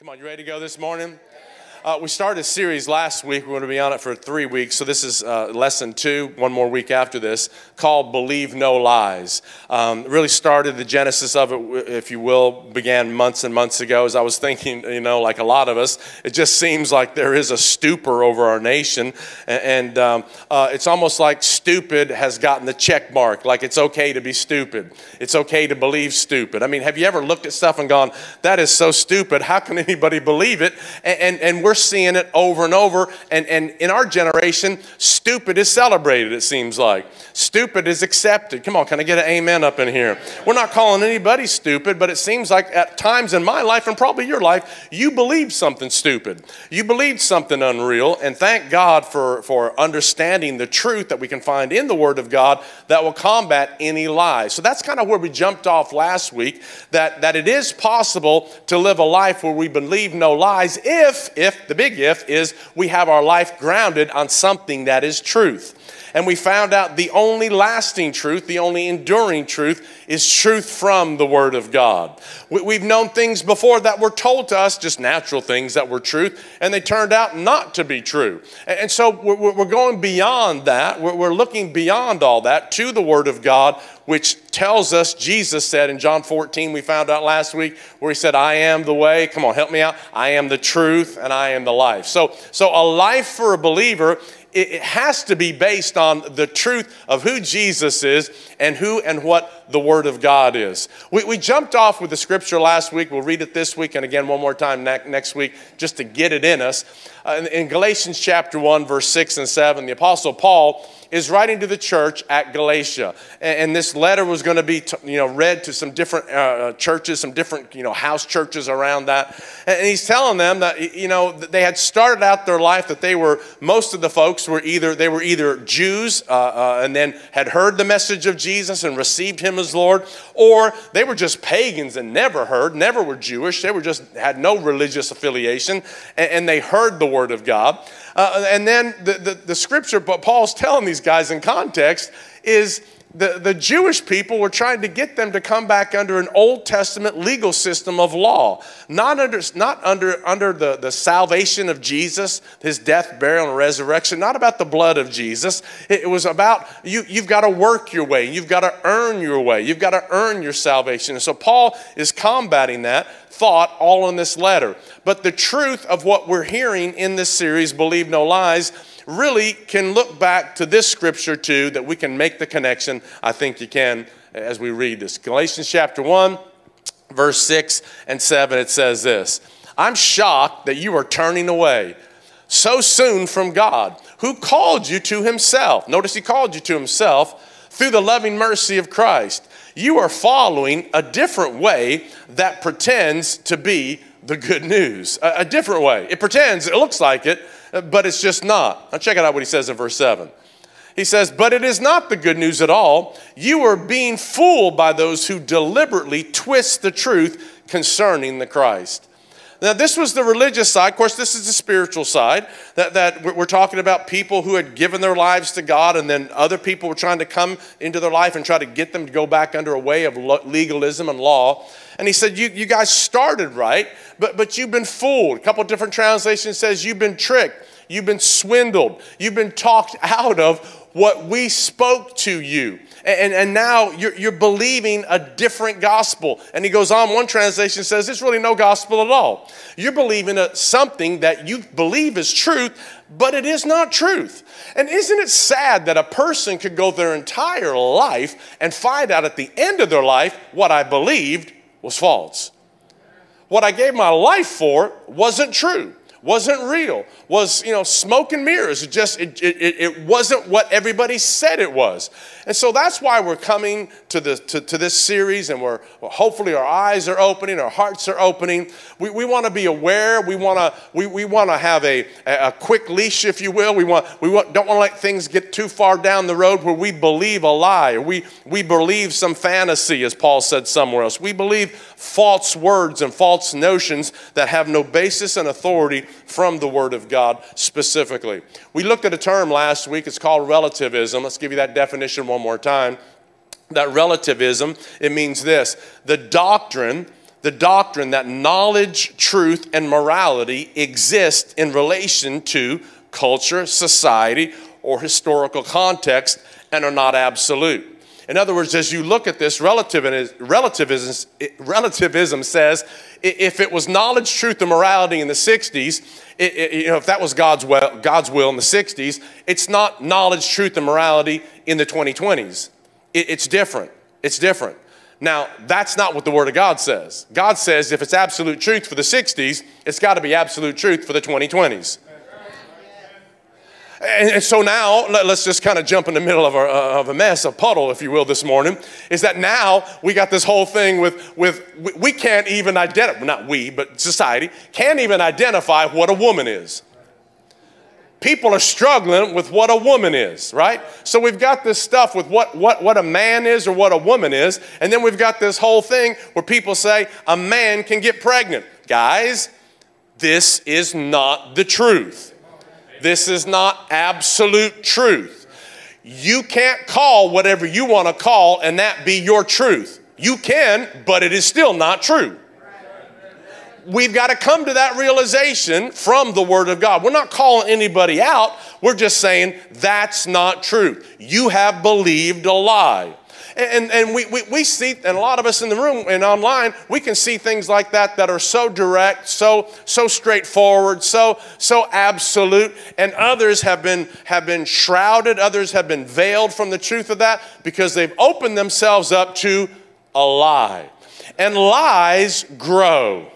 Come on, you ready to go this morning? Uh, we started a series last week. We're going to be on it for three weeks. So this is uh, lesson two, one more week after this, called Believe No Lies. Um, really started the genesis of it, if you will, began months and months ago. As I was thinking, you know, like a lot of us, it just seems like there is a stupor over our nation. And, um, uh, it's almost like stupid has gotten the check mark, like it's okay to be stupid. It's okay to believe stupid. I mean, have you ever looked at stuff and gone, that is so stupid. How can anybody believe it? And, and, and we're we're seeing it over and over. And, and in our generation, stupid is celebrated, it seems like. Stupid is accepted. Come on, can I get an amen up in here? We're not calling anybody stupid, but it seems like at times in my life and probably your life, you believed something stupid. You believed something unreal. And thank God for, for understanding the truth that we can find in the Word of God that will combat any lies. So that's kind of where we jumped off last week that, that it is possible to live a life where we believe no lies if, if the big if, is we have our life grounded on something that is truth. And we found out the only lasting truth, the only enduring truth, is truth from the Word of God. We've known things before that were told to us, just natural things that were truth, and they turned out not to be true. And so we're going beyond that. We're looking beyond all that to the Word of God, which tells us, Jesus said in John 14, we found out last week, where he said, I am the way. Come on, help me out. I am the truth and I am the life. So, so a life for a believer it has to be based on the truth of who Jesus is and who and what the Word of God is. We, we jumped off with the scripture last week. We'll read it this week and again one more time ne- next week just to get it in us. Uh, in, in Galatians chapter 1, verse 6 and 7, the Apostle Paul is writing to the church at Galatia. And, and this letter was going to be, t- you know, read to some different uh, uh, churches, some different, you know, house churches around that. And he's telling them that, you know, they had started out their life that they were, most of the folks were either, they were either Jews uh, uh, and then had heard the message of Jesus and received him as Lord, or they were just pagans and never heard, never were Jewish. They were just, had no religious affiliation and, and they heard the word of God. Uh, and then the, the, the scripture, but Paul's telling these guys in context, is the, the Jewish people were trying to get them to come back under an Old Testament legal system of law, not under, not under, under the, the salvation of Jesus, his death, burial, and resurrection, not about the blood of Jesus. It, was about you, you've got to work your way, you've got to earn your way, you've got to earn your salvation. And so Paul is combating that thought all in this letter. But the truth of what we're hearing in this series, Believe No Lies, really can look back to this scripture too, that we can make the connection. I think you can as we read this. Galatians chapter 1, verse 6 and 7, it says this I'm shocked that you are turning away so soon from God, who called you to himself. Notice he called you to himself through the loving mercy of Christ. You are following a different way that pretends to be the good news. A, a different way. It pretends, it looks like it, but it's just not. Now, check it out what he says in verse 7. He says, But it is not the good news at all. You are being fooled by those who deliberately twist the truth concerning the Christ. Now, this was the religious side. Of course, this is the spiritual side. That, that we're talking about people who had given their lives to God, and then other people were trying to come into their life and try to get them to go back under a way of legalism and law. And he said, You, you guys started right, but, but you've been fooled. A couple different translations says you've been tricked, you've been swindled, you've been talked out of what we spoke to you. And, and now you're, you're believing a different gospel. And he goes on, one translation says, It's really no gospel at all. You're believing a, something that you believe is truth, but it is not truth. And isn't it sad that a person could go their entire life and find out at the end of their life what I believed was false? What I gave my life for wasn't true wasn't real, was, you know, smoke and mirrors. It just, it, it, it wasn't what everybody said it was. And so that's why we're coming to, the, to, to this series and we're, well, hopefully our eyes are opening, our hearts are opening. We, we want to be aware. We want to we, we wanna have a, a quick leash, if you will. We, want, we want, don't want to let things get too far down the road where we believe a lie we, we believe some fantasy, as Paul said somewhere else. We believe false words and false notions that have no basis and authority from the Word of God specifically. We looked at a term last week, it's called relativism. Let's give you that definition one more time. That relativism, it means this the doctrine the doctrine that knowledge, truth, and morality exist in relation to culture, society, or historical context and are not absolute. In other words, as you look at this, relativism, relativism, says if it was knowledge, truth, and morality in the 60s, it, it, you know, if that was God's will, God's will in the 60s, it's not knowledge, truth, and morality in the 2020s. It, it's different. It's different. Now, that's not what the Word of God says. God says if it's absolute truth for the 60s, it's got to be absolute truth for the 2020s. And, so now, let, us just kind of jump in the middle of a, uh, of a mess, a puddle, if you will, this morning. Is that now we got this whole thing with, with we can't even identify, not we, but society, can't even identify what a woman is people are struggling with what a woman is, right? So we've got this stuff with what, what, what a man is or what a woman is, and then we've got this whole thing where people say a man can get pregnant. Guys, this is not the truth. This is not absolute truth. You can't call whatever you want to call and that be your truth. You can, but it is still not true we've got to come to that realization from the Word of God. We're not calling anybody out, we're just saying that's not true. You have believed a lie. And, and we, we, we see, and a lot of us in the room and online, we can see things like that that are so direct, so, so straightforward, so, so absolute. And others have been, have been shrouded, others have been veiled from the truth of that because they've opened themselves up to a lie. And lies grow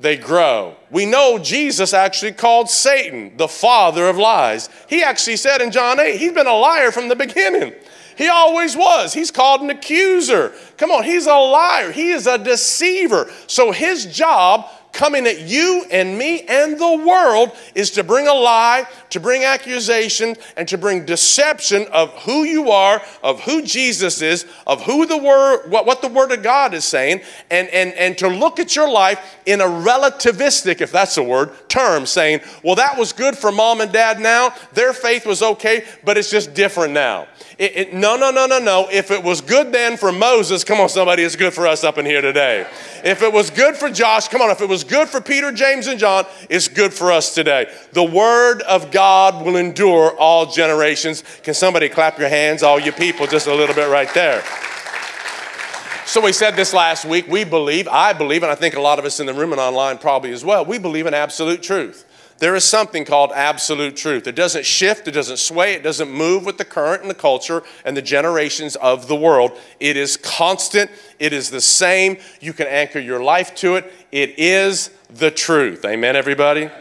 they grow. We know Jesus actually called Satan the father of lies. He actually said in John 8, he's been a liar from the beginning. He always was. He's called an accuser. Come on, he's a liar. He is a deceiver. So his job coming at you and me and the world is to bring a lie, to bring accusation, and to bring deception of who you are, of who Jesus is, of who the word, what, what the word of God is saying, and, and, and to look at your life in a relativistic, if that's a word, term, saying, well, that was good for mom and dad now. Their faith was okay, but it's just different now. It, it, no, no, no, no, no. If it was good then for Moses, come on, somebody, it's good for us up in here today. If it was good for Josh, come on, if it was good for Peter, James, and John, it's good for us today. The word of God will endure all generations. Can somebody clap your hands, all you people, just a little bit right there? So we said this last week. We believe, I believe, and I think a lot of us in the room and online probably as well, we believe in absolute truth there is something called absolute truth. It doesn't shift, it doesn't sway, it doesn't move with the current and the culture and the generations of the world. It is constant, it is the same. You can anchor your life to it. It is the truth. Amen, everybody? Amen.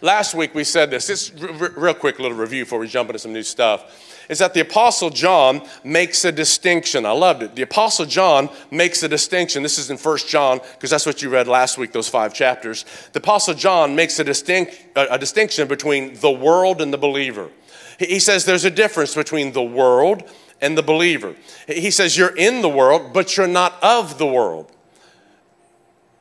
Last week we said this. Just real quick little review before we jump into some new stuff is that the Apostle John makes a distinction. I loved it. The Apostle John makes a distinction. This is in First John, because that's what you read last week, those five chapters. The Apostle John makes a, distinct, a distinction between the world and the believer. He says there's a difference between the world and the believer. He says you're in the world, but you're not of the world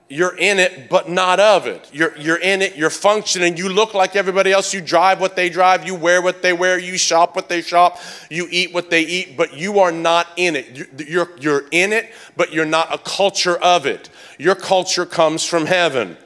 you're in it, but not of it. You're, you're in it, you're functioning, you look like everybody else, you drive what they drive, you wear what they wear, you shop what they shop, you eat what they eat, but you are not in it. You're, you're in it, but you're not a culture of it. Your culture comes from heaven.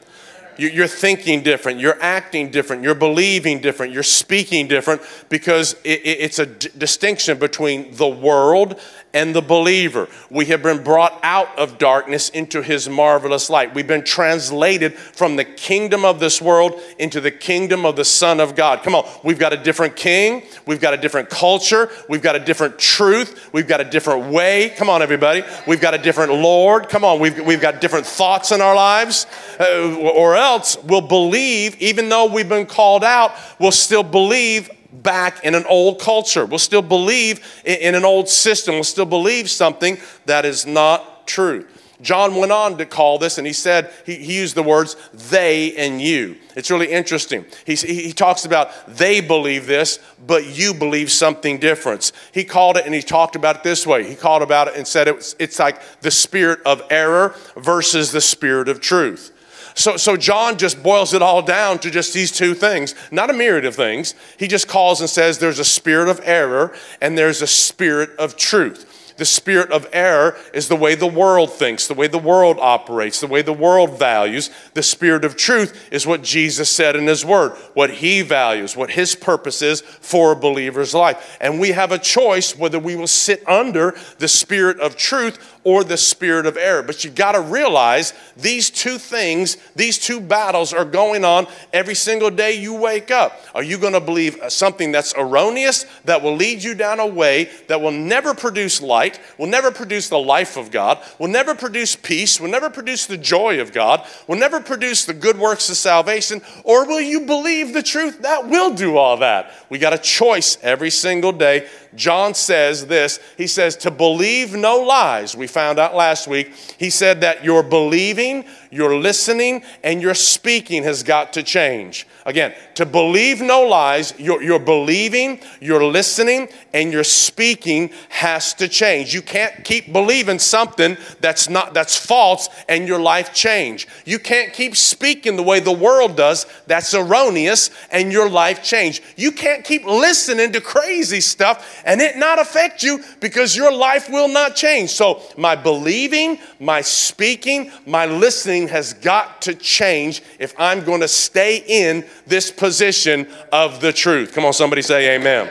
You're thinking different, you're acting different, you're believing different, you're speaking different because it's a distinction between the world and the believer. We have been brought out of darkness into his marvelous light. We've been translated from the kingdom of this world into the kingdom of the Son of God. Come on, we've got a different king, we've got a different culture, we've got a different truth, we've got a different way. Come on, everybody. We've got a different Lord. Come on, we've, we've got different thoughts in our lives. Uh, or else we'll believe, even though we've been called out, we'll still believe back in an old culture. We'll still believe in an old system. We'll still believe something that is not true. John went on to call this, and he said, he, he used the words they and you. It's really interesting. He, he talks about they believe this, but you believe something different. He called it, and he talked about it this way. He called about it and said it was, it's like the spirit of error versus the spirit of truth. So, so John just boils it all down to just these two things, not a myriad of things. He just calls and says there's a spirit of error and there's a spirit of truth. The spirit of error is the way the world thinks, the way the world operates, the way the world values. The spirit of truth is what Jesus said in his word, what he values, what his purpose is for a believer's life. And we have a choice whether we will sit under the spirit of truth or the spirit of error. But you've got to realize these two things, these two battles are going on every single day you wake up. Are you going to believe something that's erroneous, that will lead you down a way that will never produce light, will never produce the life of God, will never produce peace, will never produce the joy of God, will never produce the good works of salvation? Or will you believe the truth that will do all that? We got a choice every single day John says this He says, to believe no lies. We found out last week. He said that your believing, your listening, and your speaking has got to change. Again, to believe no lies, your, your believing, your listening, and your speaking has to change. You can't keep believing something that's not that's false and your life change. You can't keep speaking the way the world does that's erroneous and your life change. You can't keep listening to crazy stuff and it not affect you because your life will not change. So my believing, my speaking, my listening has got to change if I'm going to stay in this position of the truth. Come on, somebody say amen.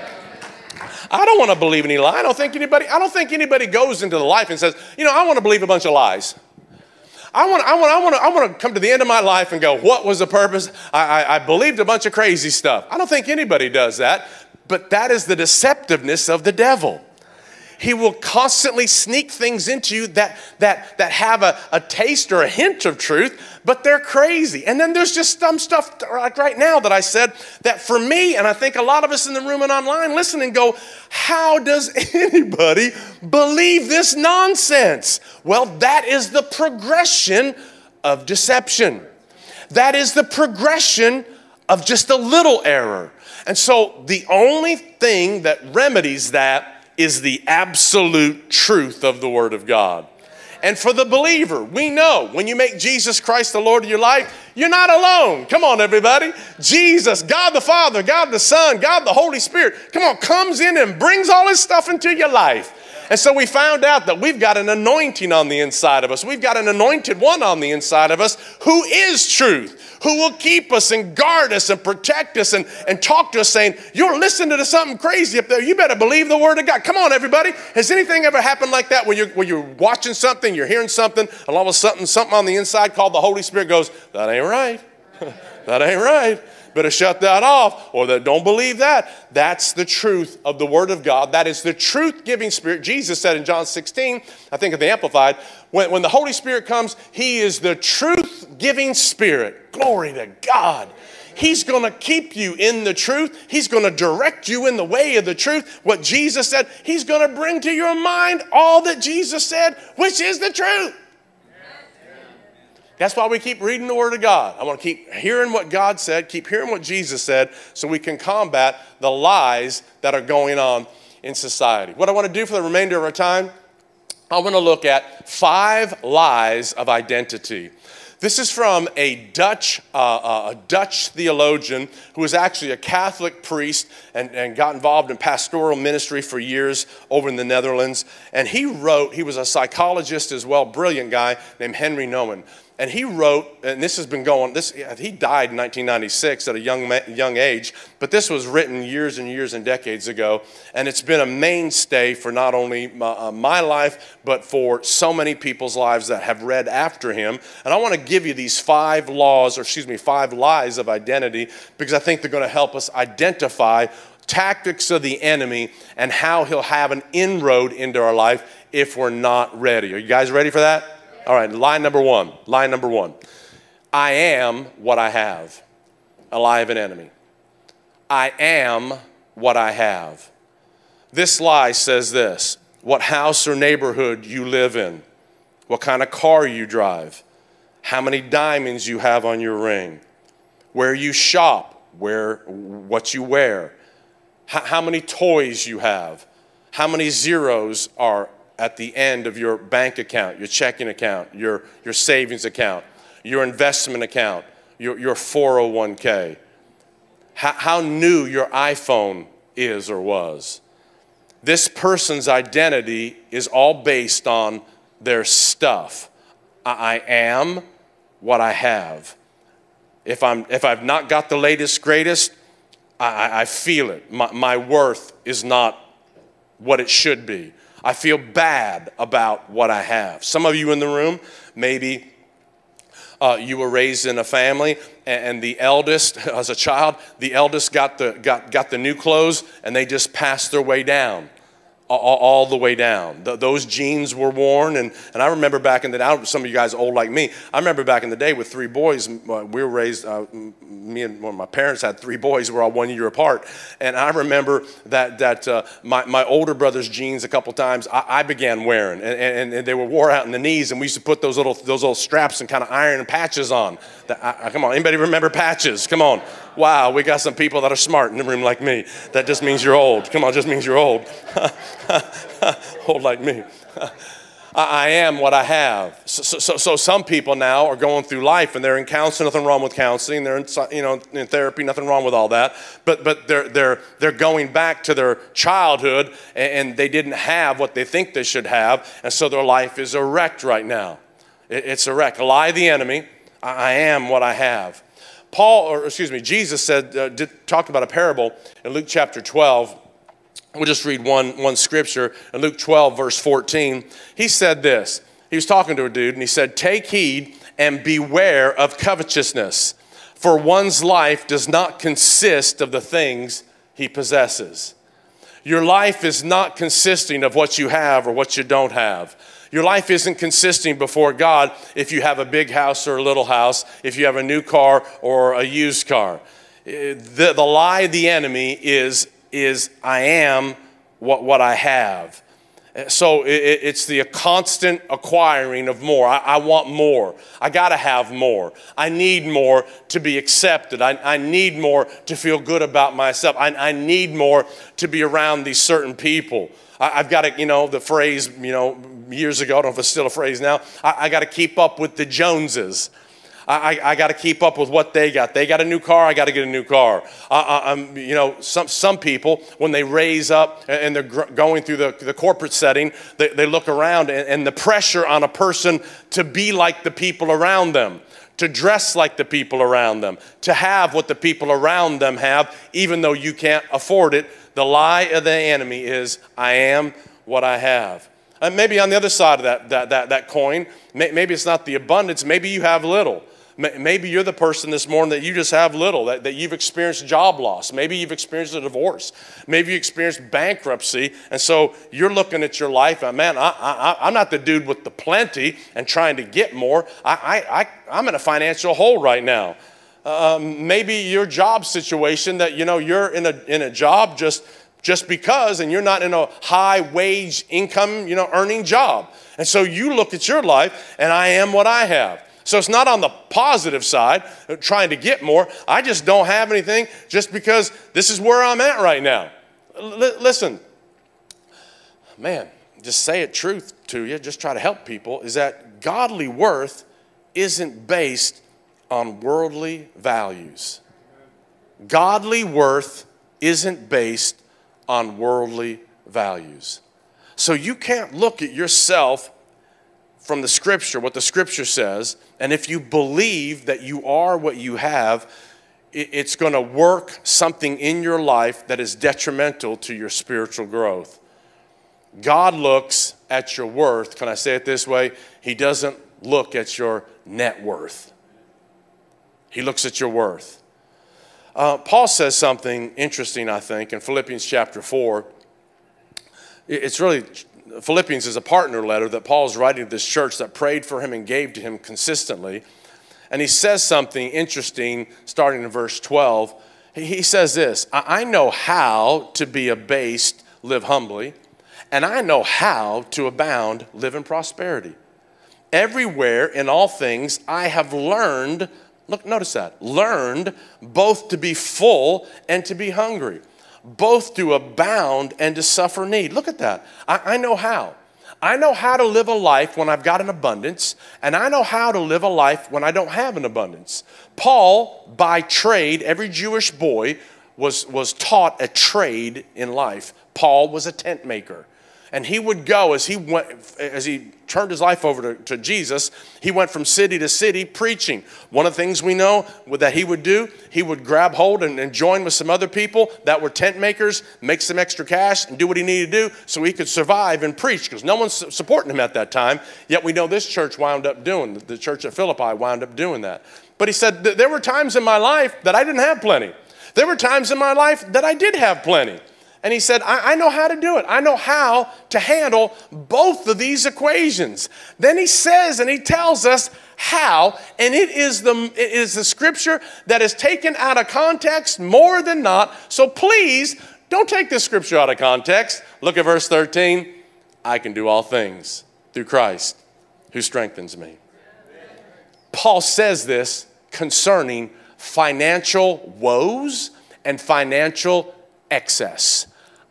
I don't want to believe any lie. I don't think anybody, I don't think anybody goes into the life and says, you know, I want to believe a bunch of lies. I want, I, want, I, want to, I want to come to the end of my life and go, what was the purpose? I, I, I believed a bunch of crazy stuff. I don't think anybody does that, but that is the deceptiveness of the devil. He will constantly sneak things into you that, that, that have a, a taste or a hint of truth, but they're crazy. And then there's just some stuff like right now that I said that for me, and I think a lot of us in the room and online listen and go, how does anybody believe this nonsense? Well, that is the progression of deception. That is the progression of just a little error. And so the only thing that remedies that is the absolute truth of the Word of God. And for the believer, we know when you make Jesus Christ the Lord of your life, you're not alone. Come on, everybody. Jesus, God the Father, God the Son, God the Holy Spirit, come on, comes in and brings all His stuff into your life. And so we found out that we've got an anointing on the inside of us. We've got an anointed one on the inside of us who is truth, who will keep us and guard us and protect us and, and talk to us saying, You're listening to something crazy up there. You better believe the word of God. Come on, everybody. Has anything ever happened like that where you're, where you're watching something, you're hearing something, and all of a sudden something on the inside called the Holy Spirit goes, That ain't right. that ain't right better shut that off or that don't believe that. That's the truth of the Word of God. That is the truth giving Spirit. Jesus said in John 16, I think of the Amplified, when, when the Holy Spirit comes, He is the truth giving Spirit. Glory to God. He's going to keep you in the truth. He's going to direct you in the way of the truth. What Jesus said, He's going to bring to your mind all that Jesus said, which is the truth. That's why we keep reading the Word of God. I want to keep hearing what God said, keep hearing what Jesus said, so we can combat the lies that are going on in society. What I want to do for the remainder of our time, I want to look at five lies of identity. This is from a Dutch, uh, uh, a Dutch theologian who was actually a Catholic priest and, and got involved in pastoral ministry for years over in the Netherlands. And he wrote, he was a psychologist as well, brilliant guy named Henri Nouwen and he wrote, and this has been going, this, he died in 1996 at a young, young age, but this was written years and years and decades ago. And it's been a mainstay for not only my, uh, my life, but for so many people's lives that have read after him. And I want to give you these five laws, or excuse me, five lies of identity, because I think they're going to help us identify tactics of the enemy and how he'll have an inroad into our life if we're not ready. Are you guys ready for that? All right, line number one. Line number one. I am what I have. A lie of an enemy. I am what I have. This lie says this what house or neighborhood you live in, what kind of car you drive, how many diamonds you have on your ring, where you shop, where, what you wear, how, how many toys you have, how many zeros are at the end of your bank account, your checking account, your, your savings account, your investment account, your, your 401k, how, how new your iPhone is or was. this person's identity is all based on their stuff. I, I am what I have. If, I'm, if I've not got the latest, greatest, I, I feel it. My, my worth is not what it should be. I feel bad about what I have. Some of you in the room, maybe uh, you were raised in a family and, and, the eldest, as a child, the eldest got the, got, got the new clothes and they just passed their way down all, the way down. Those jeans were worn, and, and I remember back in the day, some of you guys old like me, I remember back in the day with three boys, we were raised, uh, me and well, my parents had three boys, we were all one year apart, and I remember that, that uh, my, my older brother's jeans a couple times I, I began wearing, and, and, and, they were wore out in the knees, and we used to put those little, those little straps and kind of iron patches on. I, come on, anybody remember patches? Come on. Wow, we got some people that are smart in the room like me. That just means you're old. Come on, just means you're old. old like me. I am what I have. So, so, so, some people now are going through life and they're in counseling, nothing wrong with counseling. They're in, you know, in therapy, nothing wrong with all that. But, but they're, they're, they're going back to their childhood and, they didn't have what they think they should have. And so their life is a wreck right now. It, it's a wreck. Lie the enemy. I am what I have. Paul, or excuse me, Jesus said, uh, did, talked about a parable in Luke chapter 12. We'll just read one, one scripture in Luke 12, verse 14. He said this. He was talking to a dude and he said, Take heed and beware of covetousness, for one's life does not consist of the things he possesses. Your life is not consisting of what you have or what you don't have. Your life isn't consisting before God if you have a big house or a little house, if you have a new car or a used car. Eh, the, the lie of the enemy is, is I am what, what I have. Eh, so it, it's the constant acquiring of more. I, I want more. I got to have more. I need more to be accepted. I, I need more to feel good about myself. I, I need more to be around these certain people. I, have got to, you know, the phrase, you know, years ago, I don't know if it's still a phrase now, I, I got to keep up with the Joneses. I, I, got to keep up with what they got. They got a new car, I got to get a new car. I, am you know, some, some people, when they raise up and they're gr- going through the, the corporate setting, they, they look around and, and the pressure on a person to be like the people around them to dress like the people around them, to have what the people around them have, even though you can't afford it. The lie of the enemy is, I am what I have. And maybe on the other side of that, that, that, that coin, maybe it's not the abundance, maybe you have little. Maybe you're the person this morning that you just have little, that, that you've experienced job loss. Maybe you've experienced a divorce. Maybe you experienced bankruptcy. And so you're looking at your life, and man, I, I, I'm not the dude with the plenty and trying to get more. I, I, I, I'm in a financial hole right now. Um, maybe your job situation that, you know, you're in a, in a job just just because and you're not in a high wage income you know earning job and so you look at your life and i am what i have so it's not on the positive side, uh, trying to get more. I just don't have anything just because this is where I'm at right now. L- listen, man, just say it truth to you, just try to help people, is that godly worth isn't based on worldly values. Godly worth isn't based on worldly values. So you can't look at yourself from the scripture, what the scripture says, and if you believe that you are what you have, it's going to work something in your life that is detrimental to your spiritual growth. God looks at your worth. Can I say it this way? He doesn't look at your net worth, He looks at your worth. Uh, Paul says something interesting, I think, in Philippians chapter 4. It's really Philippians is a partner letter that Paul's writing to this church that prayed for him and gave to him consistently. And he says something interesting starting in verse 12. He says this I know how to be abased, live humbly, and I know how to abound, live in prosperity. Everywhere in all things, I have learned, look, notice that, learned both to be full and to be hungry both to abound and to suffer need. Look at that. I, I, know how. I know how to live a life when I've got an abundance, and I know how to live a life when I don't have an abundance. Paul, by trade, every Jewish boy was, was taught a trade in life. Paul was a tent maker. And he would go as he went, as he turned his life over to, to, Jesus, he went from city to city preaching. One of the things we know that he would do, he would grab hold and, and join with some other people that were tent makers, make some extra cash, and do what he needed to do so he could survive and preach because no one's supporting him at that time. Yet we know this church wound up doing, the church at Philippi wound up doing that. But he said, There were times in my life that I didn't have plenty. There were times in my life that I did have plenty. And he said, I, I, know how to do it. I know how to handle both of these equations. Then he says and he tells us how, and it is the, it is the scripture that is taken out of context more than not. So please don't take this scripture out of context. Look at verse 13. I can do all things through Christ who strengthens me. Paul says this concerning financial woes and financial excess.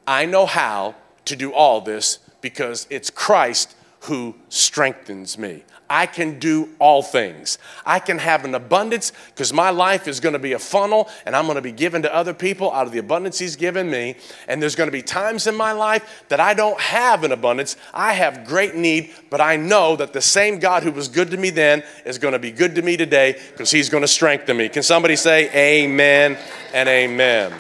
I know how to do all this because it's Christ who strengthens me. I can do all things. I can have an abundance because my life is going to be a funnel and I'm going to be given to other people out of the abundance He's given me. And there's going to be times in my life that I don't have an abundance. I have great need, but I know that the same God who was good to me then is going to be good to me today because He's going to strengthen me. Can somebody say amen and amen?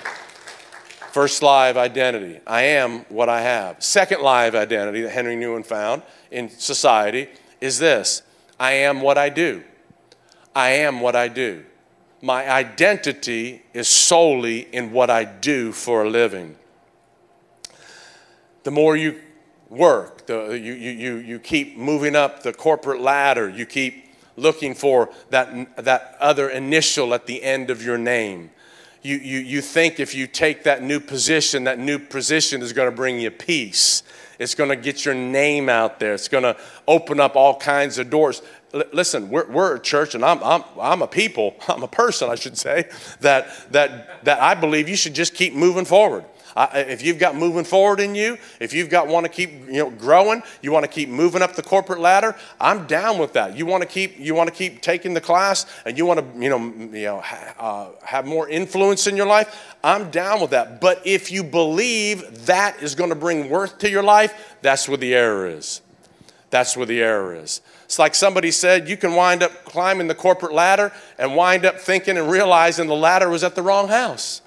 First live identity I am what I have. Second live identity that Henri Nouwen found in society is this I am what I do. I am what I do. My identity is solely in what I do for a living. The more you work, the, you, you, you keep moving up the corporate ladder, you keep looking for that, that other initial at the end of your name you, you, you think if you take that new position, that new position is going to bring you peace. It's going to get your name out there. It's going to open up all kinds of doors. L- listen, we're, we're a church, and I'm, I'm, I'm a people, I'm a person, I should say, that, that, that I believe you should just keep moving forward. I, if you've got moving forward in you, if you've got want to keep you know growing, you want to keep moving up the corporate ladder, I'm down with that. You want to keep you want to keep taking the class, and you want to you know you know uh, have more influence in your life. I'm down with that. But if you believe that is going to bring worth to your life, that's where the error is. That's where the error is. It's like somebody said, you can wind up climbing the corporate ladder and wind up thinking and realizing the ladder was at the wrong house.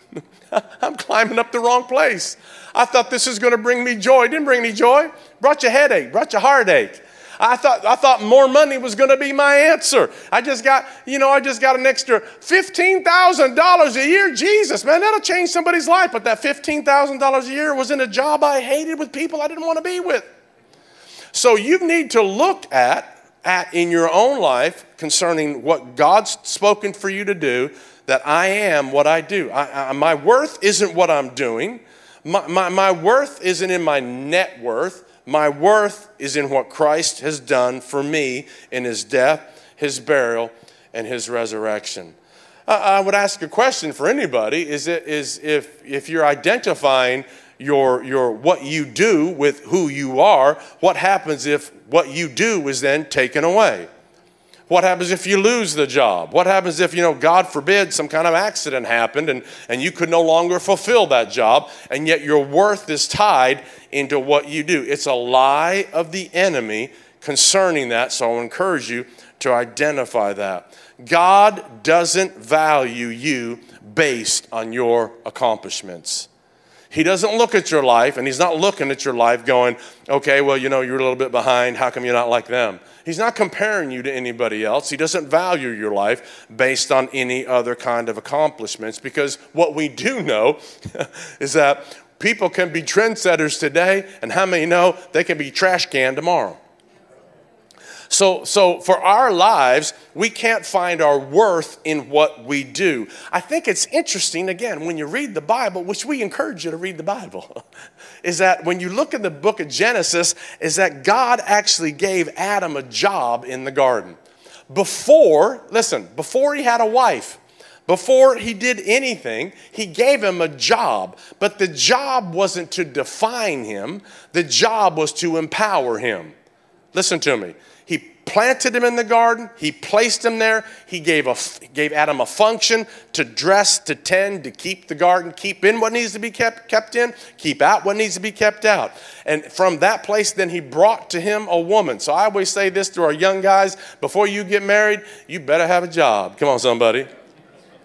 I'm climbing up the wrong place. I thought this was going to bring me joy. It didn't bring me joy. Brought you headache, brought you heartache. I thought, I thought more money was going to be my answer. I just got, you know, I just got an extra $15,000 a year. Jesus, man, that'll change somebody's life. But that $15,000 a year was in a job I hated with people I didn't want to be with. So you need to look at, at in your own life concerning what God's spoken for you to do that I am what I do. I, I, my worth isn't what I'm doing. My, my, my worth isn't in my net worth. My worth is in what Christ has done for me in his death, his burial, and his resurrection. I, would ask a question for anybody is, it, is if, if you're identifying your, your what you do with who you are, what happens if what you do is then taken away? What happens if you lose the job? What happens if, you know, God forbid, some kind of accident happened and, and you could no longer fulfill that job, and yet your worth is tied into what you do? It's a lie of the enemy concerning that, so I'll encourage you to identify that. God doesn't value you based on your accomplishments. He doesn't look at your life, and He's not looking at your life going, okay, well, you know, you're a little bit behind. How come you're not like them? He's not comparing you to anybody else. He doesn't value your life based on any other kind of accomplishments because what we do know is that people can be trendsetters today, and how many know they can be trash can tomorrow? So, so for our lives, we can't find our worth in what we do. I think it's interesting, again, when you read the Bible, which we encourage you to read the Bible, is that when you look in the book of Genesis, is that God actually gave Adam a job in the garden. Before, listen, before he had a wife, before he did anything, he gave him a job. But the job wasn't to define him, the job was to empower him. Listen to me planted him in the garden. He placed him there. He gave, a, gave Adam a function to dress, to tend, to keep the garden, keep in what needs to be kept, kept in, keep out what needs to be kept out. And from that place, then he brought to him a woman. So I always say this to our young guys before you get married, you better have a job. Come on, somebody.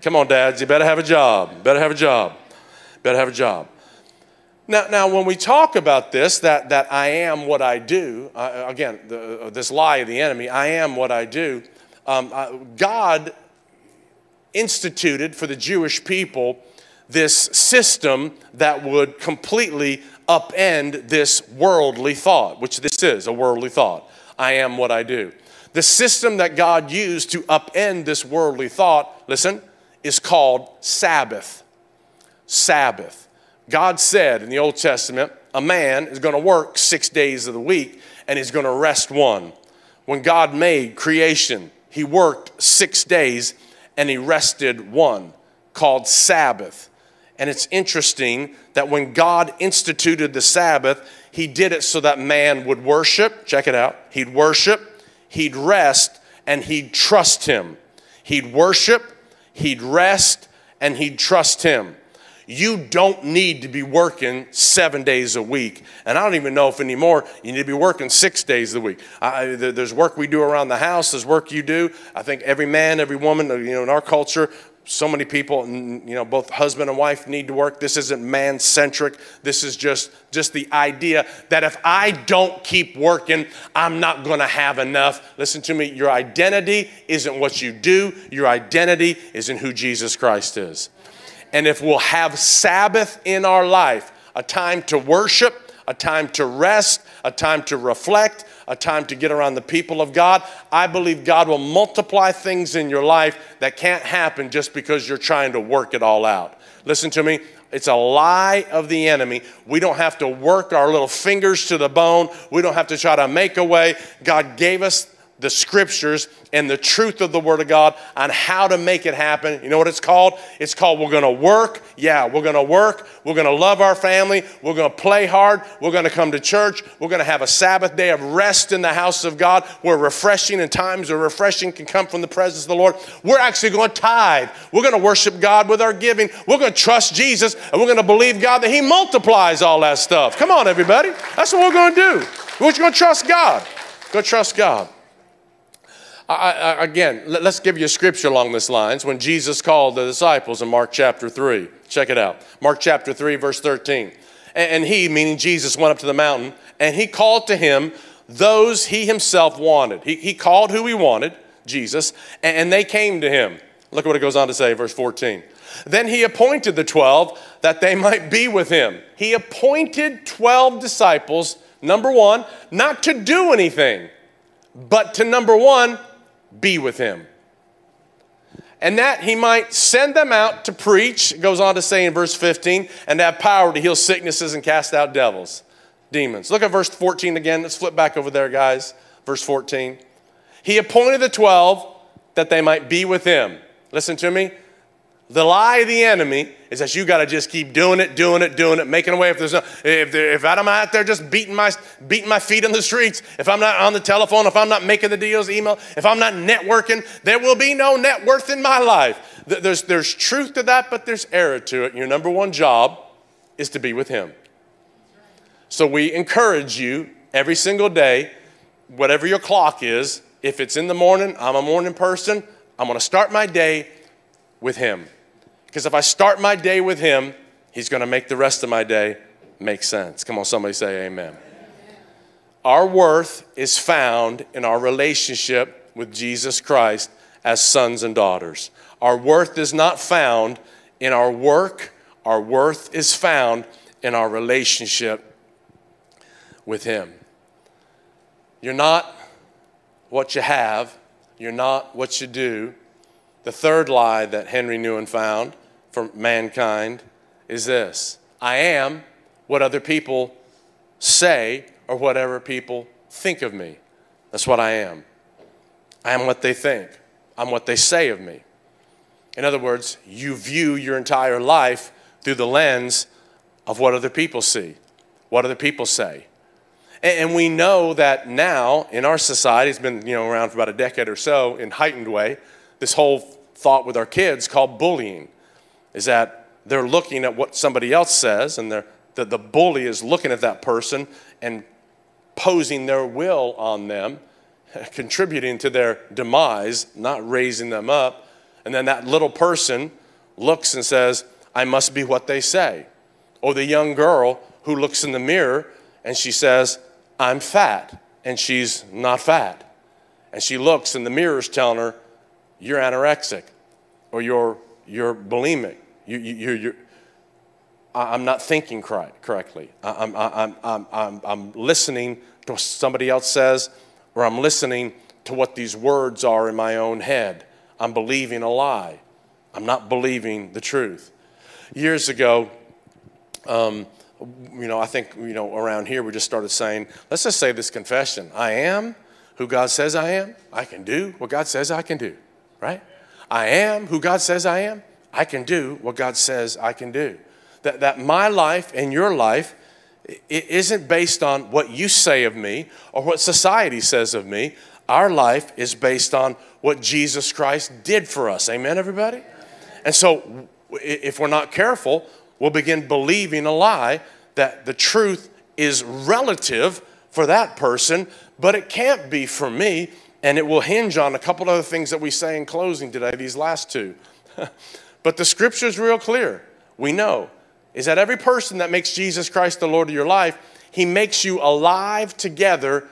Come on, dads, you better have a job. Better have a job. Better have a job. Now, now, when we talk about this, that, that I am what I do, uh, again, the, uh, this lie of the enemy, I am what I do, um, uh, God instituted for the Jewish people this system that would completely upend this worldly thought, which this is a worldly thought. I am what I do. The system that God used to upend this worldly thought, listen, is called Sabbath. Sabbath. God said in the Old Testament, a man is going to work six days of the week and he's going to rest one. When God made creation, he worked six days and he rested one, called Sabbath. And it's interesting that when God instituted the Sabbath, he did it so that man would worship. Check it out. He'd worship, he'd rest, and he'd trust him. He'd worship, he'd rest, and he'd trust him you don't need to be working seven days a week. And I don't even know if anymore you need to be working six days a week. I, there's work we do around the house, there's work you do. I think every man, every woman, you know, in our culture, so many people you know both husband and wife need to work this isn't man centric this is just just the idea that if i don't keep working i'm not going to have enough listen to me your identity isn't what you do your identity is in who jesus christ is and if we'll have Sabbath in our life, a time to worship, a time to rest, a time to reflect, a time to get around the people of God, I believe God will multiply things in your life that can't happen just because you're trying to work it all out. Listen to me. It's a lie of the enemy. We don't have to work our little fingers to the bone. We don't have to try to make a way. God gave us the scriptures and the truth of the Word of God on how to make it happen. You know what it's called? It's called we're going to work. Yeah, we're going to work. We're going to love our family. We're going to play hard. We're going to come to church. We're going to have a Sabbath day of rest in the house of God where refreshing and times of refreshing can come from the presence of the Lord. We're actually going to tithe. We're going to worship God with our giving. We're going to trust Jesus and we're going to believe God that He multiplies all that stuff. Come on, everybody. That's what we're going to do. We're just going to trust God. Go trust God. I, I, again, let, us give you a scripture along this lines when Jesus called the disciples in Mark chapter 3. Check it out. Mark chapter 3, verse 13. And, and he, meaning Jesus, went up to the mountain and he called to him those he himself wanted. He, he called who he wanted, Jesus, and, and they came to him. Look at what it goes on to say, verse 14. Then he appointed the 12 that they might be with him. He appointed 12 disciples, number one, not to do anything, but to number one, be with him. And that he might send them out to preach, goes on to say in verse 15, and have power to heal sicknesses and cast out devils, demons. Look at verse 14 again. Let's flip back over there, guys. Verse 14. He appointed the 12 that they might be with him. Listen to me. The lie of the enemy is that you got to just keep doing it, doing it, doing it, making a way. If there's no, if, there, if I'm out there just beating my beating my feet in the streets, if I'm not on the telephone, if I'm not making the deals, email, if I'm not networking, there will be no net worth in my life. There's there's truth to that, but there's error to it. Your number one job is to be with Him. So we encourage you every single day, whatever your clock is. If it's in the morning, I'm a morning person. I'm going to start my day with Him. Because if I start my day with Him, He's going to make the rest of my day make sense. Come on, somebody say amen. Our worth is found in our relationship with Jesus Christ as sons and daughters. Our worth is not found in our work, our worth is found in our relationship with Him. You're not what you have, you're not what you do. The third lie that Henri Nouwen found for mankind is this I am what other people say or whatever people think of me. That's what I am. I am what they think, I'm what they say of me. In other words, you view your entire life through the lens of what other people see, what other people say. And we know that now in our society, it's been you know, around for about a decade or so in heightened way, this whole thought with our kids called bullying is that they're looking at what somebody else says and they're, the, the bully is looking at that person and posing their will on them, contributing to their demise, not raising them up. And then that little person looks and says, I must be what they say. Or the young girl who looks in the mirror and she says, I'm fat, and she's not fat. And she looks and the mirror's telling her, You're anorexic, or you're, you're bulimic. You, you, you're, I'm not thinking correctly. I'm, I'm, I'm, I'm, I'm listening to what somebody else says, or I'm listening to what these words are in my own head. I'm believing a lie. I'm not believing the truth. Years ago, um, you know, I think, you know, around here we just started saying, let's just say this confession I am who God says I am. I can do what God says I can do, right? I am who God says I am. I can do what God says I can do. That, that my life and your life it isn't based on what you say of me or what society says of me. Our life is based on what Jesus Christ did for us. Amen, everybody? And so, if we're not careful, we'll begin believing a lie that the truth is relative for that person, but it can't be for me. And it will hinge on a couple other things that we say in closing today, these last two. But the scripture is real clear. We know is that every person that makes Jesus Christ the Lord of your life, he makes you alive together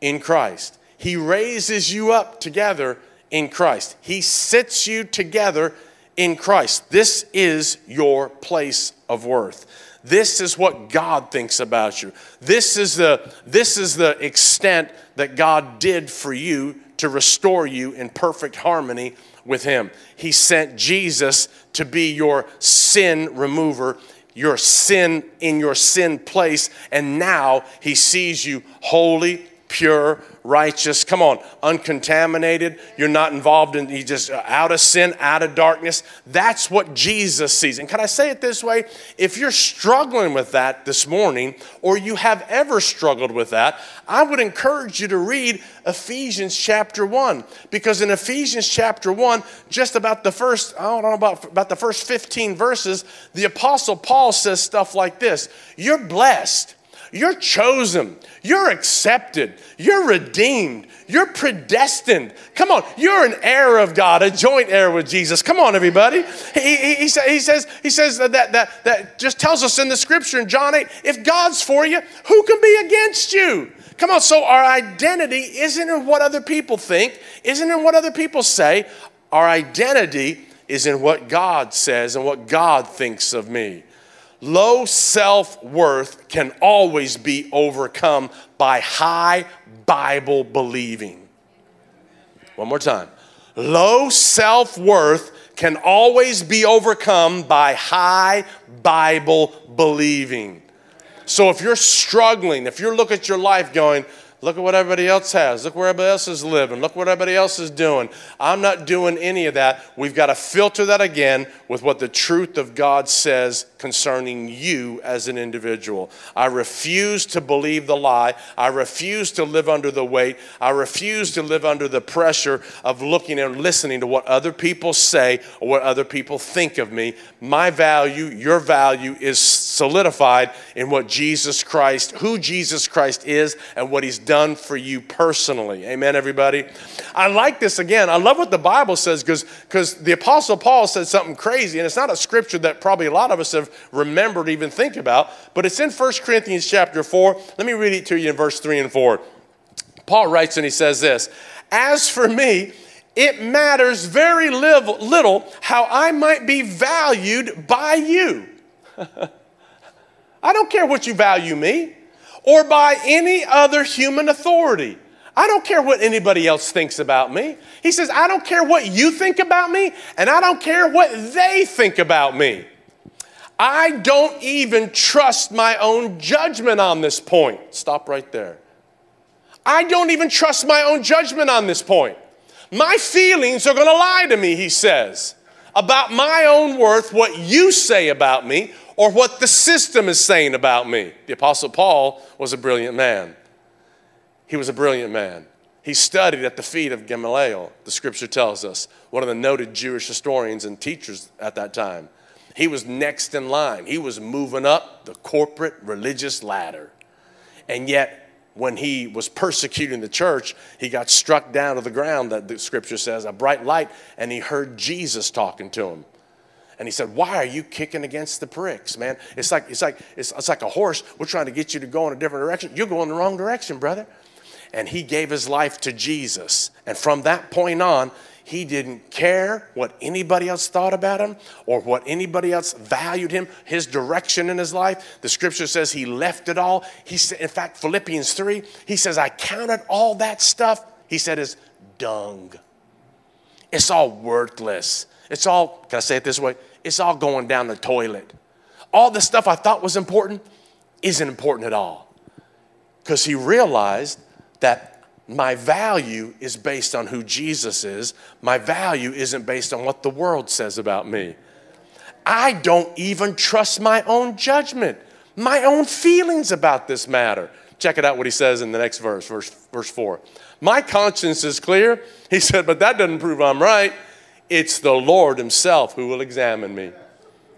in Christ. He raises you up together in Christ. He sits you together in Christ. This is your place of worth. This is what God thinks about you. This is the, this is the extent that God did for you to restore you in perfect harmony with Him. He sent Jesus to be your sin remover, your sin in your sin place, and now He sees you holy, pure, righteous. Come on, uncontaminated. You're not involved in, you just uh, out of sin, out of darkness. That's what Jesus sees. And can I say it this way? If you're struggling with that this morning, or you have ever struggled with that, I would encourage you to read Ephesians chapter 1. Because in Ephesians chapter 1, just about the first, I don't know about, about the first 15 verses, the Apostle Paul says stuff like this You're blessed. You're chosen. You're accepted. You're redeemed. You're predestined. Come on, you're an heir of God, a joint heir with Jesus. Come on, everybody. He, he, he, he says, he says that, that, that just tells us in the scripture in John 8 if God's for you, who can be against you? Come on, so our identity isn't in what other people think, isn't in what other people say. Our identity is in what God says and what God thinks of me. Low self worth can always be overcome by high Bible believing. One more time. Low self worth can always be overcome by high Bible believing. So if you're struggling, if you're looking at your life going, Look at what everybody else has. Look where everybody else is living. Look what everybody else is doing. I'm not doing any of that. We've got to filter that again with what the truth of God says concerning you as an individual. I refuse to believe the lie. I refuse to live under the weight. I refuse to live under the pressure of looking and listening to what other people say or what other people think of me. My value, your value is solidified in what Jesus Christ, who Jesus Christ is, and what he's done for you personally. Amen, everybody? I like this again. I love what the Bible says because the Apostle Paul said something crazy, and it's not a scripture that probably a lot of us have remembered, even think about, but it's in 1 Corinthians chapter 4. Let me read it to you in verse 3 and 4. Paul writes and he says this As for me, it matters very little how I might be valued by you. I don't care what you value me or by any other human authority. I don't care what anybody else thinks about me. He says, I don't care what you think about me, and I don't care what they think about me. I don't even trust my own judgment on this point. Stop right there. I don't even trust my own judgment on this point. My feelings are going to lie to me, he says, about my own worth, what you say about me, or what the system is saying about me. The Apostle Paul was a brilliant man. He was a brilliant man. He studied at the feet of Gamaliel, the scripture tells us, one of the noted Jewish historians and teachers at that time. He was next in line. He was moving up the corporate religious ladder. And yet, when he was persecuting the church, he got struck down to the ground, that the scripture says, a bright light, and he heard Jesus talking to him. And he said, Why are you kicking against the pricks, man? It's like, it's like, it's, it's like a horse. We're trying to get you to go in a different direction. You're going the wrong direction, brother. And he gave his life to Jesus. And from that point on, he didn't care what anybody else thought about him or what anybody else valued him, his direction in his life. The scripture says he left it all. He said, in fact, Philippians 3, he says, I counted all that stuff, he said, as dung. It's all worthless. It's all, can I say it this way? It's all going down the toilet. All the stuff I thought was important isn't important at all. Because he realized that my value is based on who Jesus is. My value isn't based on what the world says about me. I don't even trust my own judgment, my own feelings about this matter. Check it out what he says in the next verse, verse, verse 4. My conscience is clear. He said, but that doesn't prove I'm right. It's the Lord Himself who will examine me.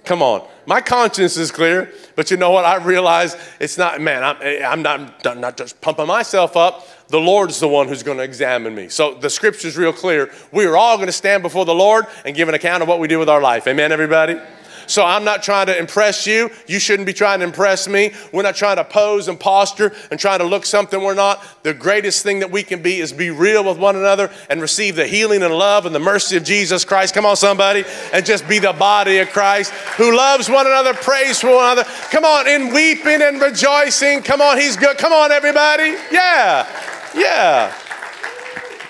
Come on. My conscience is clear, but you know what? I realize it's not, man, I'm, I'm not, not just pumping myself up. The Lord's the one who's going to examine me. So the scripture's real clear. We are all going to stand before the Lord and give an account of what we do with our life. Amen, everybody? So I'm not trying to impress you. You shouldn't be trying to impress me. We're not trying to pose and posture and try to look something we're not. The greatest thing that we can be is be real with one another and receive the healing and love and the mercy of Jesus Christ. Come on, somebody, and just be the body of Christ who loves one another, prays for one another. Come on, in weeping and rejoicing. Come on, He's good. Come on, everybody. Yeah, yeah,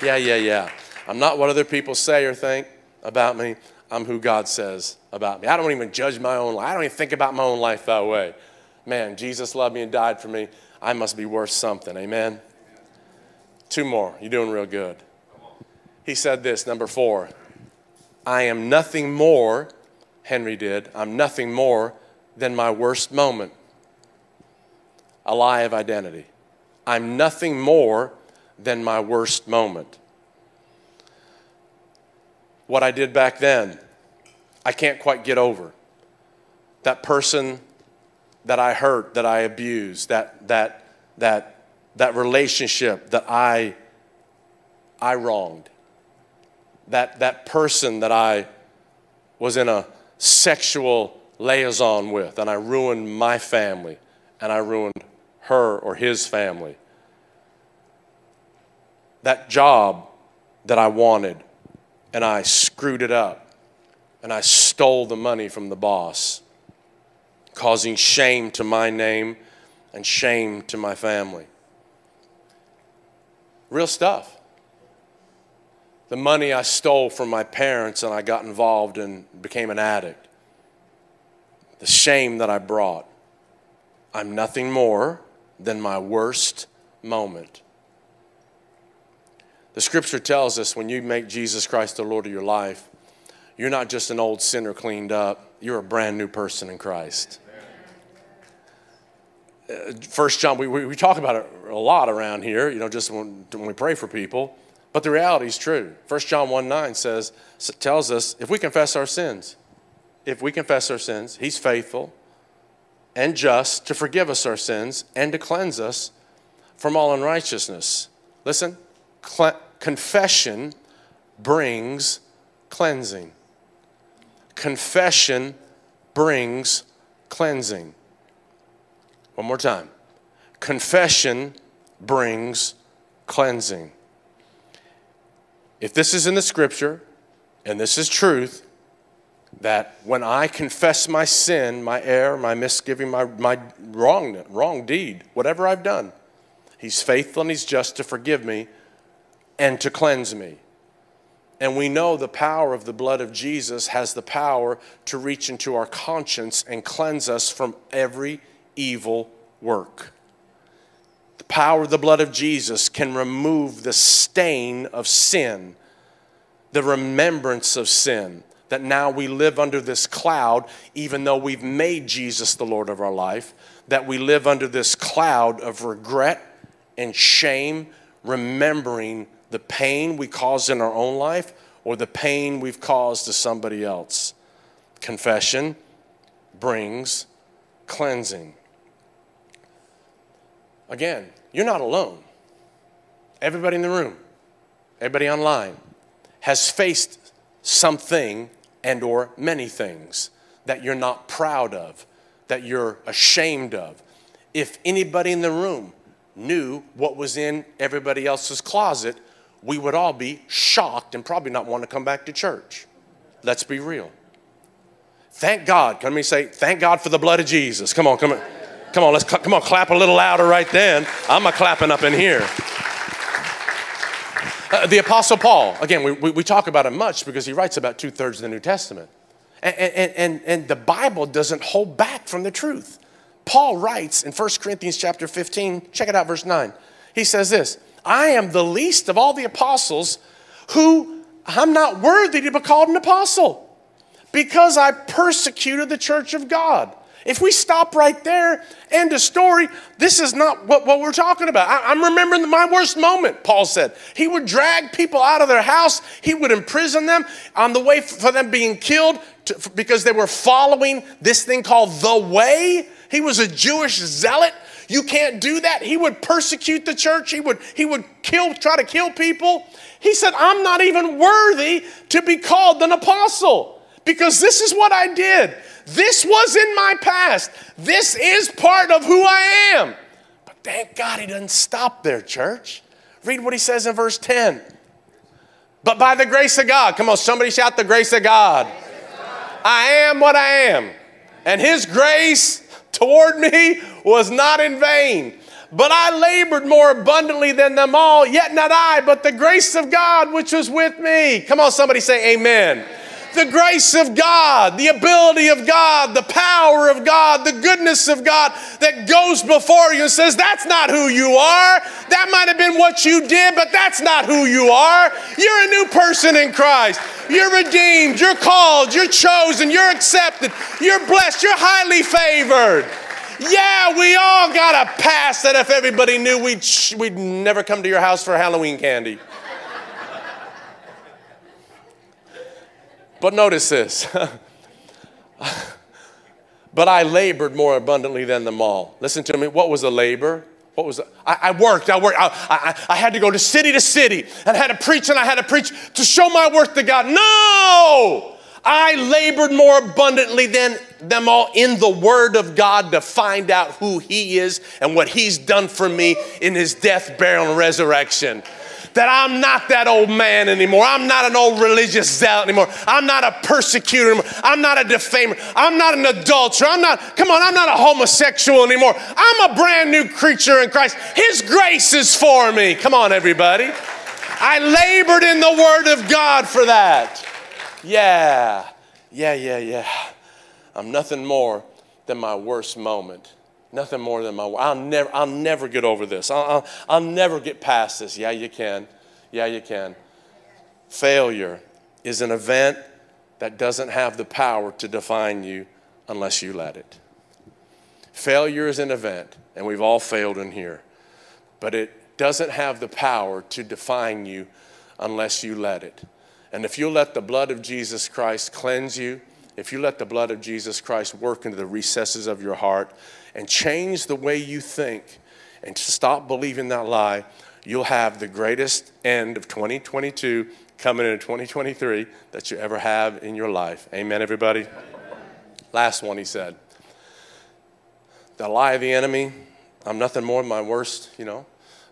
yeah, yeah, yeah. I'm not what other people say or think about me. I'm who God says about me. I don't even judge my own life. I don't even think about my own life that way. Man, Jesus loved me and died for me. I must be worth something. Amen. Two more. You're doing real good. He said this, number four. I am nothing more, Henri did, I'm nothing more than my worst moment. A lie of identity. I'm nothing more than my worst moment. What I did back then, I can't quite get over. That person that I hurt, that I abused, that, that, that, that relationship that I, I wronged, that, that person that I was in a sexual liaison with, and I ruined my family, and I ruined her or his family. That job that I wanted, and I screwed it up and I stole the money from the boss, causing shame to my name and shame to my family. Real stuff. The money I stole from my parents and I got involved and became an addict. The shame that I brought. I'm nothing more than my worst moment. The scripture tells us when you make Jesus Christ the Lord of your life, you're not just an old sinner cleaned up, you're a brand new person in Christ. Uh, First John, we, we, we, talk about it a lot around here, you know, just when, when we pray for people. But the reality is true. First John 1 9 says, tells us if we confess our sins, if we confess our sins, He's faithful and just to forgive us our sins and to cleanse us from all unrighteousness. Listen, confession brings cleansing confession brings cleansing. One more time. Confession brings cleansing. If this is in the scripture and this is truth, that when I confess my sin, my error, my misgiving, my, my wrong, wrong deed, whatever I've done, He's faithful and He's just to forgive me and to cleanse me. And we know the power of the blood of Jesus has the power to reach into our conscience and cleanse us from every evil work. The power of the blood of Jesus can remove the stain of sin, the remembrance of sin, that now we live under this cloud, even though we've made Jesus the Lord of our life, that we live under this cloud of regret and shame remembering the pain we caused in our own life or the pain we've caused to somebody else. Confession brings cleansing. Again, you're not alone. Everybody in the room, everybody online has faced something and or many things that you're not proud of, that you're ashamed of. If anybody in the room knew what was in everybody else's closet, we would all be shocked and probably not want to come back to church. Let's be real. Thank God. Can me say, thank God for the blood of Jesus. Come on, come on. Come on, let's come on, clap a little louder right then. I'm a clapping up in here. Uh, the Apostle Paul, again, we, we, we, talk about him much because he writes about two thirds of the New Testament. And, and, and, and the Bible doesn't hold back from the truth. Paul writes in 1 Corinthians chapter 15, check it out, verse 9. He says this I am the least of all the apostles who I'm not worthy to be called an apostle because I persecuted the church of God. If we stop right there, end of story, this is not what, what we're talking about. I, am remembering my worst moment, Paul said. He would drag people out of their house, he would imprison them on the way for them being killed to, because they were following this thing called the way. He was a Jewish zealot. You can't do that. He would persecute the church. He would, he would kill, try to kill people. He said, I'm not even worthy to be called an apostle because this is what I did. This was in my past. This is part of who I am. But thank God he doesn't stop there, church. Read what he says in verse 10. But by the grace of God, come on, somebody shout the grace of God. I am what I am. And his grace toward me was not in vain. But I labored more abundantly than them all, yet not I, but the grace of God which was with me. Come on, somebody say amen the grace of God, the ability of God, the power of God, the goodness of God that goes before you and says, That's not who you are. That might have been what you did, but that's not who you are. You're a new person in Christ. You're redeemed, you're called, you're chosen, you're accepted, you're blessed, you're highly favored. Yeah, we all got a past that if everybody knew, we'd, we'd never come to your house for Halloween candy. But notice this. but I labored more abundantly than them all. Listen to me. What was a labor? What was I, I worked. I worked. I, I, I, had to go to city to city and I had to preach and I had to preach to show my worth to God. No, I labored more abundantly than them all in the Word of God to find out who He is and what He's done for me in His death, burial, and resurrection that I'm not that old man anymore. I'm not an old religious zealot anymore. I'm not a persecutor anymore. I'm not a defamer. I'm not an adulterer. I'm not, come on, I'm not a homosexual anymore. I'm a brand new creature in Christ. His grace is for me. Come on, everybody. I labored in the Word of God for that. Yeah, yeah, yeah, yeah. I'm nothing more than my worst moment. Nothing more than my I'll never, I'll never get over this. I'll, I'll, I'll never get past this. Yeah, you can. Yeah, you can. Failure is an event that doesn't have the power to define you unless you let it. Failure is an event, and we've all failed in here, but it doesn't have the power to define you unless you let it. And if you let the blood of Jesus Christ cleanse you, if you let the blood of Jesus Christ work into the recesses of your heart and change the way you think and stop believing that lie, you'll have the greatest end of 2022 coming into 2023 that you ever have in your life. Amen, everybody? Last one, he said. The lie of the enemy, I'm nothing more than my worst, you know,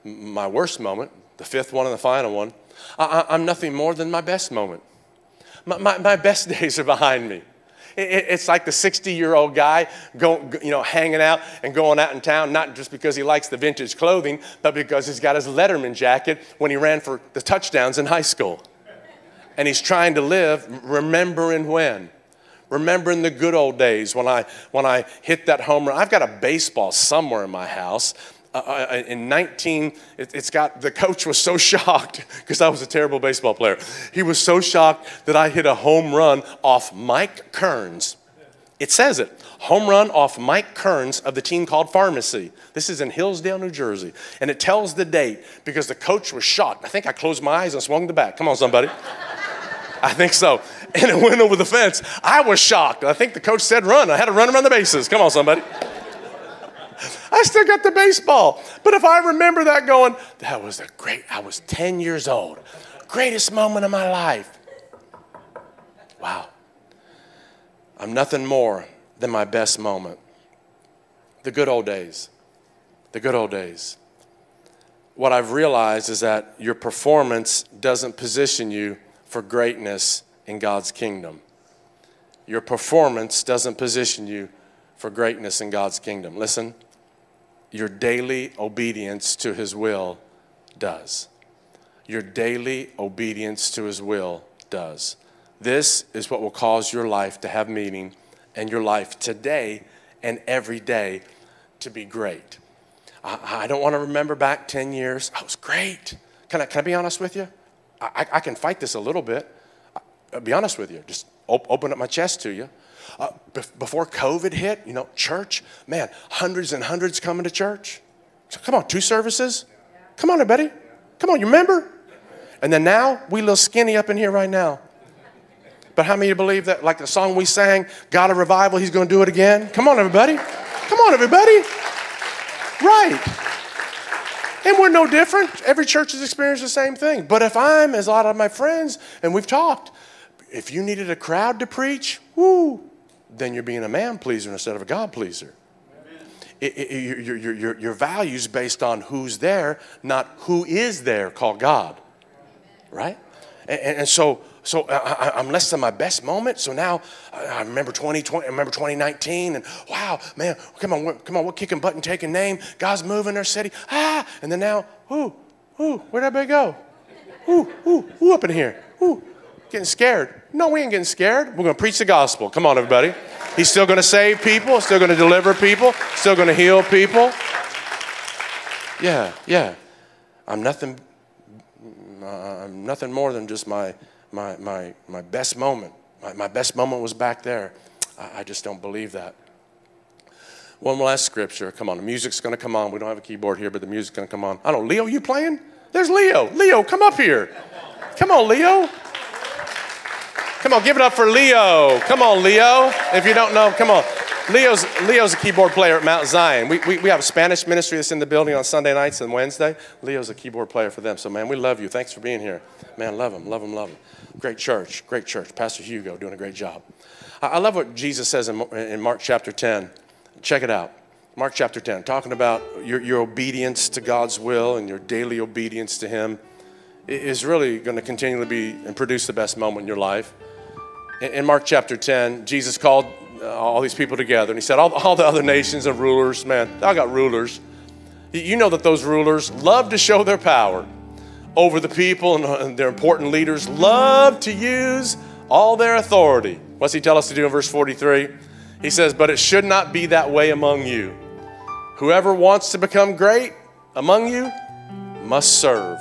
my worst moment, the fifth one and the final one. I, am nothing more than my best moment. My, my, my best days are behind me. It's like the 60 year old guy you know, hanging out and going out in town, not just because he likes the vintage clothing, but because he's got his Letterman jacket when he ran for the touchdowns in high school. And he's trying to live remembering when remembering the good old days when I when I hit that home run. I've got a baseball somewhere in my house uh, uh, in 19, it, has got, the coach was so shocked because I was a terrible baseball player. He was so shocked that I hit a home run off Mike Kearns It says it. Home run off Mike Kearns of the team called Pharmacy. This is in Hillsdale, New Jersey. And it tells the date because the coach was shocked. I think I closed my eyes and swung the bat. Come on, somebody. I think so. And it went over the fence. I was shocked. I think the coach said run. I had to run around the bases. Come on, somebody. I still got the baseball. But if I remember that going, that was a great, I was 10 years old. Greatest moment of my life. Wow. I'm nothing more than my best moment. The good old days. The good old days. What I've realized is that your performance doesn't position you for greatness in God's kingdom. Your performance doesn't position you for greatness in God's kingdom. Listen, your daily obedience to His will does. Your daily obedience to His will does. This is what will cause your life to have meaning and your life today and every day to be great. I, I don't want to remember back 10 years. I was great. Can I, can I be honest with you? I, I can fight this a little bit. I'll be honest with you. Just op- open up my chest to you. Uh, be- before COVID hit, you know, church, man, hundreds and hundreds coming to church. So come on, two services. Come on, everybody. Come on, you remember? And then now, we little skinny up in here right now. But how many believe that, like the song we sang, God of revival, He's going to do it again? Come on, everybody. Come on, everybody. Right. And we're no different. Every church has experienced the same thing. But if I'm, as a lot of my friends, and we've talked, if you needed a crowd to preach, whoo, then you're being a man pleaser instead of a God pleaser. It, it, your, your, your, your values based on who's there, not who is there, called God. Right? And, and so so I, am less than my best moment. So now I remember 2020, I remember 2019, and wow, man, come on, come on, we're kicking butt and taking name. God's moving our city. Ah, and then now, ooh, ooh, where'd everybody go? Ooh, ooh, ooh, up in here. Ooh, getting scared. No, we ain't getting scared. We're going to preach the gospel. Come on, everybody. He's still going to save people, still going to deliver people, still going to heal people. Yeah, yeah. I'm nothing. Uh, I'm nothing more than just my my, my, my best moment. My, my best moment was back there. I, I just don't believe that. One last scripture. Come on, the music's going to come on. We don't have a keyboard here, but the music's going to come on. I don't Leo, you playing? There's Leo. Leo, come up here. Come on, Leo. Come on, give it up for Leo. Come on, Leo. If you don't know, come on. Leo's, Leo's a keyboard player at Mount Zion. We, we, we have a Spanish ministry that's in the building on Sunday nights and Wednesday. Leo's a keyboard player for them. So, man, we love you. Thanks for being here. Man, love him, love him, love him. Great church, great church. Pastor Hugo doing a great job. I, I love what Jesus says in, in Mark chapter 10. Check it out. Mark chapter 10, talking about your, your obedience to God's will and your daily obedience to Him is really going to continually be and produce the best moment in your life. In, Mark chapter 10, Jesus called uh, all these people together and He said, All, all the other nations of rulers, man, I got rulers. You know that those rulers love to show their power over the people and their important leaders love to use all their authority. What's he tell us to do in verse 43? He says, But it should not be that way among you. Whoever wants to become great among you must serve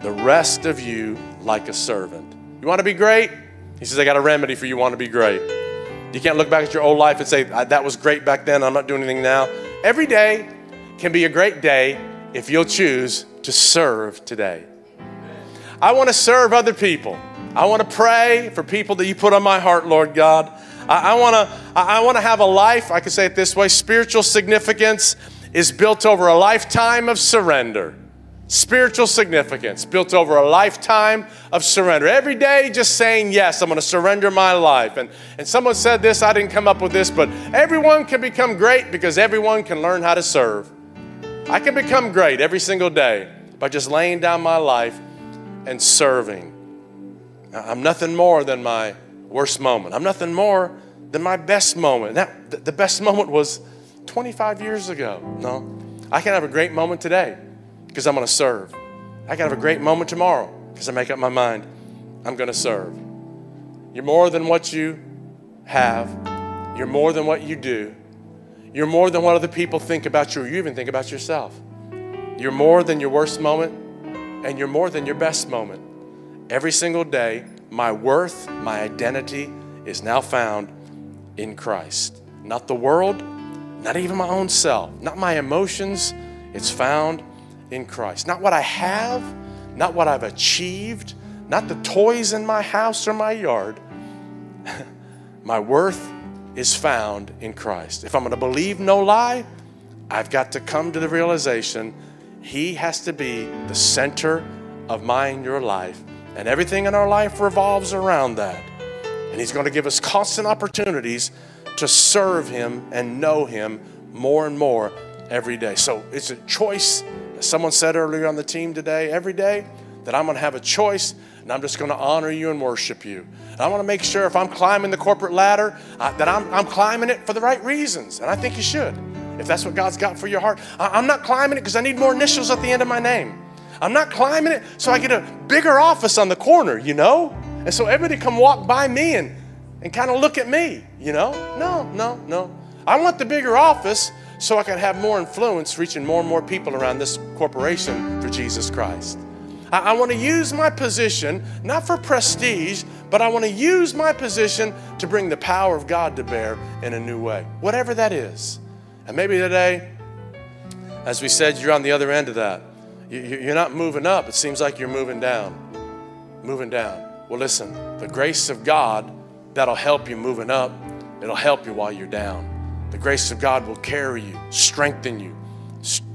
the rest of you like a servant. You want to be great? He says, I got a remedy for you want to be great. You can't look back at your old life and say, That was great back then, I'm not doing anything now. Every day can be a great day if you'll choose to serve today. I want to serve other people. I want to pray for people that you put on my heart, Lord God. I, I want to I want to have a life, I can say it this way, spiritual significance is built over a lifetime of surrender. Spiritual significance built over a lifetime of surrender. Every day just saying, Yes, I'm going to surrender my life. And, and someone said this, I didn't come up with this, but everyone can become great because everyone can learn how to serve. I can become great every single day by just laying down my life and serving. I'm nothing more than my worst moment. I'm nothing more than my best moment. That, the best moment was 25 years ago. No, I can have a great moment today because I'm going to serve. I got to have a great moment tomorrow because I make up my mind I'm going to serve. You're more than what you have, you're more than what you do, you're more than what other people think about you, or you even think about yourself. You're more than your worst moment, and you're more than your best moment. Every single day, my worth, my identity is now found in Christ. Not the world, not even my own self, not my emotions. It's found in Christ. Not what I have, not what I've achieved, not the toys in my house or my yard. my worth is found in Christ. If I'm going to believe no lie, I've got to come to the realization He has to be the center of my and your life. And everything in our life revolves around that. And He's going to give us constant opportunities to serve Him and know Him more and more every day. So it's a choice. Someone said earlier on the team today, every day that I'm going to have a choice and I'm just going to honor you and worship you. And I want to make sure if I'm climbing the corporate ladder uh, that I'm, I'm climbing it for the right reasons. And I think you should, if that's what God's got for your heart. I, I'm not climbing it because I need more initials at the end of my name. I'm not climbing it so I get a bigger office on the corner, you know? And so everybody come walk by me and, and kind of look at me, you know? No, no, no. I want the bigger office so I can have more influence reaching more and more people around this corporation for Jesus Christ. I, I want to use my position, not for prestige, but I want to use my position to bring the power of God to bear in a new way, whatever that is. And maybe today, as we said, you're on the other end of that. You're not moving up, it seems like you're moving down. Moving down. Well, listen, the grace of God, that'll help you moving up, it'll help you while you're down. The grace of God will carry you, strengthen you,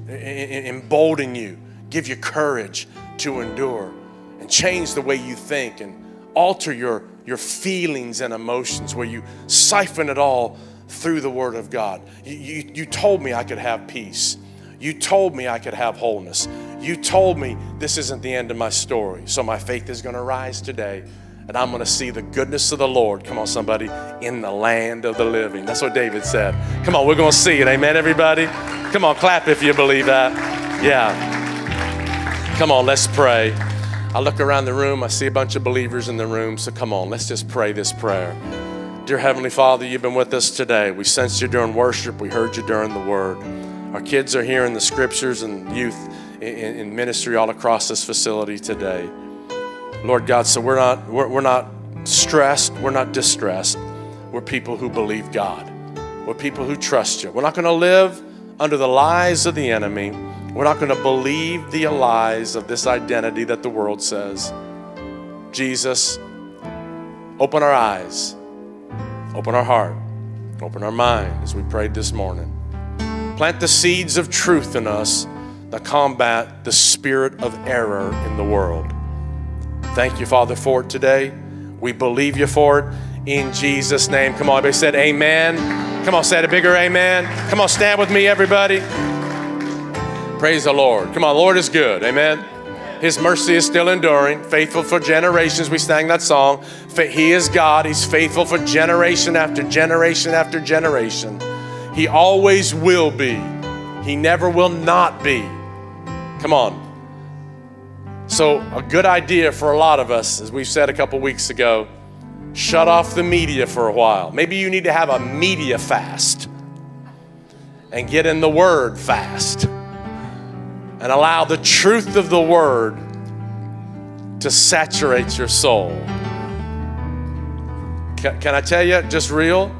embolden you, give you courage to endure, and change the way you think and alter your, your feelings and emotions where you siphon it all through the Word of God. You, you, you told me I could have peace. You told me I could have wholeness. You told me this isn't the end of my story. So my faith is going to rise today and I'm going to see the goodness of the Lord. Come on, somebody, in the land of the living. That's what David said. Come on, we're going to see it. Amen, everybody? Come on, clap if you believe that. Yeah. Come on, let's pray. I look around the room, I see a bunch of believers in the room. So come on, let's just pray this prayer. Dear Heavenly Father, you've been with us today. We sensed you during worship, we heard you during the word. Our kids are hearing the scriptures and youth in, in ministry all across this facility today. Lord God, so we're not, we're, we're not stressed, we're not distressed. We're people who believe God. We're people who trust you. We're not going to live under the lies of the enemy. We're not going to believe the lies of this identity that the world says. Jesus, open our eyes, open our heart, open our mind as we prayed this morning. Plant the seeds of truth in us that combat the spirit of error in the world. Thank you, Father, for it today. We believe you for it in Jesus' name. Come on, everybody said amen. Come on, say a bigger amen. Come on, stand with me, everybody. Praise the Lord. Come on, Lord is good. Amen. His mercy is still enduring, faithful for generations. We sang that song. He is God. He's faithful for generation after generation after generation. He always will be. He never will not be. Come on. So, a good idea for a lot of us, as we said a couple weeks ago, shut off the media for a while. Maybe you need to have a media fast and get in the Word fast and allow the truth of the Word to saturate your soul. Can, can I tell you, just real?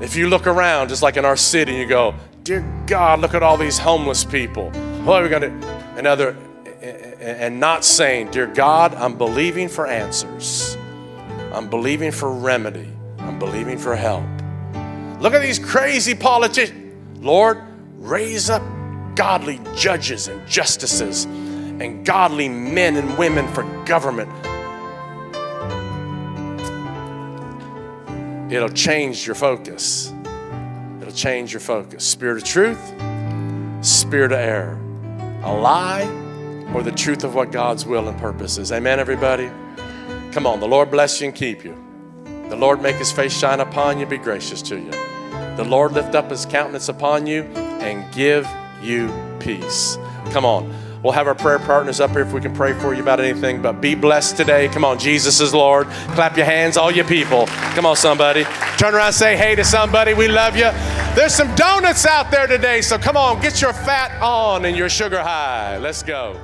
If you look around, just like in our city, you go, Dear God, look at all these homeless people. What are we going to? Another and not saying, Dear God, I'm believing for answers. I'm believing for remedy. I'm believing for help. Look at these crazy politicians. Lord, raise up godly judges and justices and godly men and women for government. It'll change your focus. It'll change your focus. Spirit of truth, spirit of error. A lie or the truth of what God's will and purpose is. Amen, everybody? Come on. The Lord bless you and keep you. The Lord make his face shine upon you, be gracious to you. The Lord lift up his countenance upon you and give you peace. Come on. We'll have our prayer partners up here if we can pray for you about anything. But be blessed today. Come on, Jesus is Lord. Clap your hands, all you people. Come on, somebody. Turn around say hey to somebody. We love you. There's some donuts out there today, so come on, get your fat on and your sugar high. Let's go.